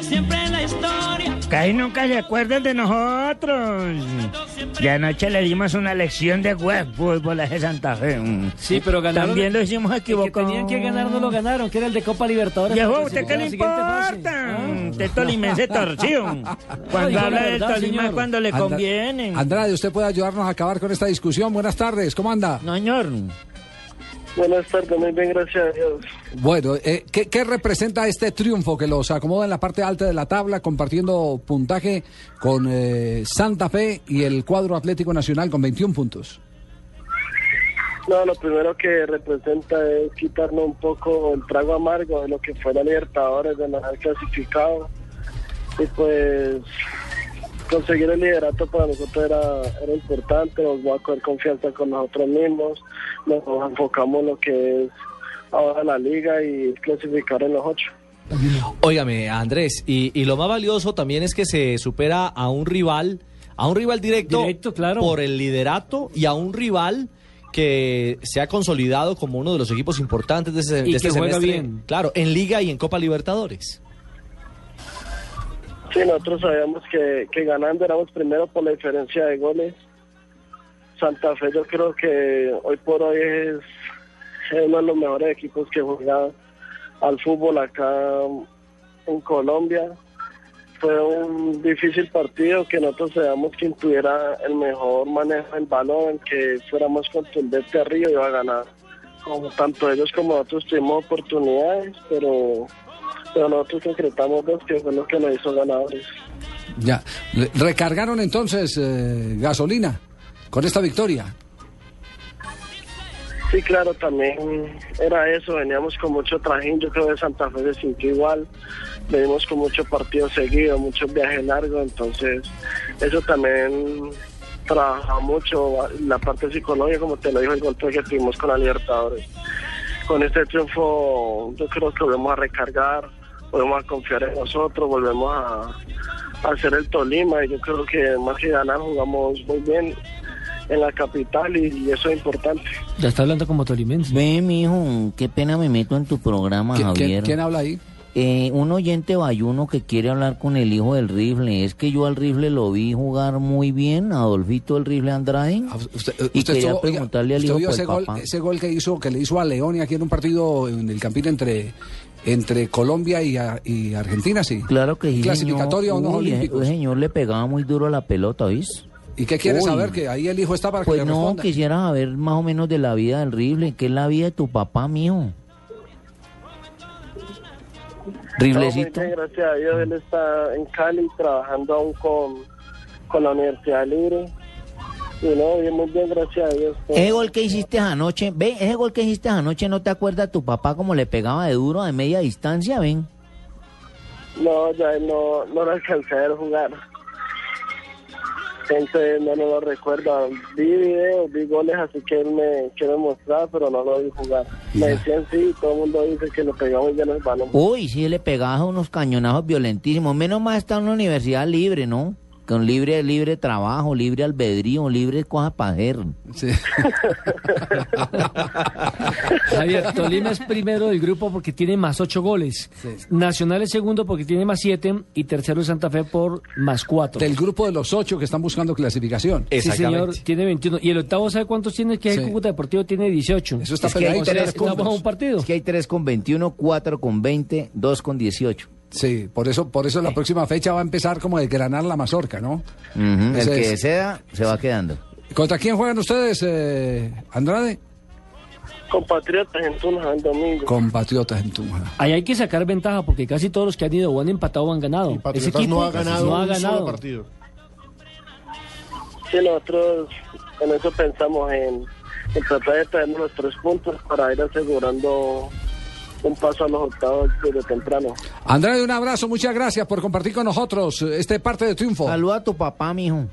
siempre en la historia. Casi nunca se acuerdan de nosotros. De anoche le dimos una lección de web fútbol a ese Santa Fe. Sí, pero ganaron. También lo hicimos equivocado. tenían que ganar no lo ganaron, que era el de Copa Libertadores. Viejo, ¿usted qué le importa? Ah. Usted tolimense torcido. Cuando habla la del Tolima señor. cuando le conviene. Andrade, ¿usted puede ayudarnos a acabar con esta discusión? Buenas tardes, ¿cómo anda? No, señor. Buenas tardes, muy bien, gracias a Dios. Bueno, eh, ¿qué, qué representa este triunfo que los acomoda en la parte alta de la tabla, compartiendo puntaje con eh, Santa Fe y el cuadro Atlético Nacional con 21 puntos? No, lo primero que representa es quitarnos un poco el trago amargo de lo que fue la Libertadores, de no haber clasificado. Y pues conseguir el liderato para nosotros era, era importante, nos va a coger confianza con nosotros mismos, nos enfocamos en lo que es ahora la liga y clasificar en los ocho. Óigame, Andrés, y, y lo más valioso también es que se supera a un rival, a un rival directo, Directo, claro. por el liderato y a un rival que se ha consolidado como uno de los equipos importantes de, ese, Y de este juega semestre. bien. Claro, en Liga y en Copa Libertadores. Sí, nosotros sabíamos que, que ganando éramos primero por la diferencia de goles. Santa Fe yo creo que hoy por hoy es, uno de los mejores equipos que juega al fútbol acá en Colombia. Fue un difícil partido que nosotros sabíamos quien tuviera el mejor manejo del balón, que fuera más contundente arriba iba a ganar. Como tanto ellos como nosotros tuvimos oportunidades, pero, pero nosotros concretamos dos, que fue lo que nos hizo ganadores. Ya. ¿Recargaron entonces eh, gasolina con esta victoria? Sí, claro, también era eso, veníamos con mucho trajín, yo creo que Santa Fe se sintió igual, venimos con muchos partidos seguidos, muchos viajes largos, entonces eso también trabaja mucho la parte psicológica, como te lo dijo el golpe que tuvimos con la Libertadores. Con este triunfo yo creo que volvemos a recargar, volvemos a confiar en nosotros, volvemos a, a hacer el Tolima y yo creo que más que ganar jugamos muy bien en la capital y- y eso es importante. Ya está hablando como tolimense. Ve, mijo, qué pena me meto en tu programa, ¿Qui- quién, Javier. quién habla ahí? Eh, un oyente bayuno que quiere hablar con el hijo del rifle. Es que yo al rifle lo vi jugar muy bien, Adolfito el rifle Andrade. Ah, Usted, y usted quería estuvo- oiga, preguntarle al ¿usted hijo vio por ese gol, papá. ese gol que hizo que le hizo a León y aquí en un partido en el campín entre entre Colombia y, a- y Argentina, sí. Claro que sí, Clasificatorio a señor. unos Uy, ese- olímpicos. ese señor le pegaba muy duro a la pelota, ¿viste? ¿Y qué quiere Uy. saber? Que ahí el hijo está para que Pues le no, responda. quisiera saber más o menos de la vida del rifle. ¿Qué es la vida de tu papá, mijo? No, muy Riflecito. bien, gracias a Dios, él está en Cali trabajando aún con, con la Universidad Libre. Y no, bien, muy bien, gracias a Dios. Ese gol que hiciste anoche, ve, ese gol que hiciste anoche, ¿no te acuerdas tu papá como le pegaba de duro de media distancia, ven? No, ya no, no lo alcancé a ver jugar. Entonces no, no lo recuerdo. Vi videos, vi goles, así que él me quiere mostrar, pero no lo vi jugar. Me Ya. decían sí, todo el mundo dice que lo pegaba muy bien el balón. Uy, sí, le pegabas unos cañonazos violentísimos. Menos mal está en una universidad libre, ¿no? Con libre, libre trabajo, libre albedrío, libre cosas para hacer. Sí. Javier, Tolima es primero del grupo porque tiene más ocho goles. Sí. Nacional es segundo porque tiene más siete. Y tercero es Santa Fe por más cuatro. Del grupo de los ocho que están buscando clasificación. Sí, señor, Exactamente. tiene 21. Y el octavo, ¿sabe cuántos tiene? Que es Sí. el Cúcuta Deportivo tiene 18. Eso está Es que hay tres tres Estamos a puntos. un partido. Es que hay 3 con 21, 4 con 20, 2 con 18. Sí, por eso, por eso la próxima fecha va a empezar como de granar la mazorca, ¿no? El Ese que sea, se va quedando. ¿Contra quién juegan ustedes, eh, Andrade? Compatriotas en Tunja el domingo. Compatriotas en Tunja. Ahí hay que sacar ventaja porque casi todos los que han ido o han empatado o han ganado. Ese Patriotas equipo no ha ganado no ha solo ganado. partido. Sí, nosotros en eso pensamos en, en tratar de traernos los tres puntos para ir asegurando un paso a los octavos desde temprano. Andrade, un abrazo, muchas gracias por compartir con nosotros este parte de triunfo. Saluda a tu papá, mijo.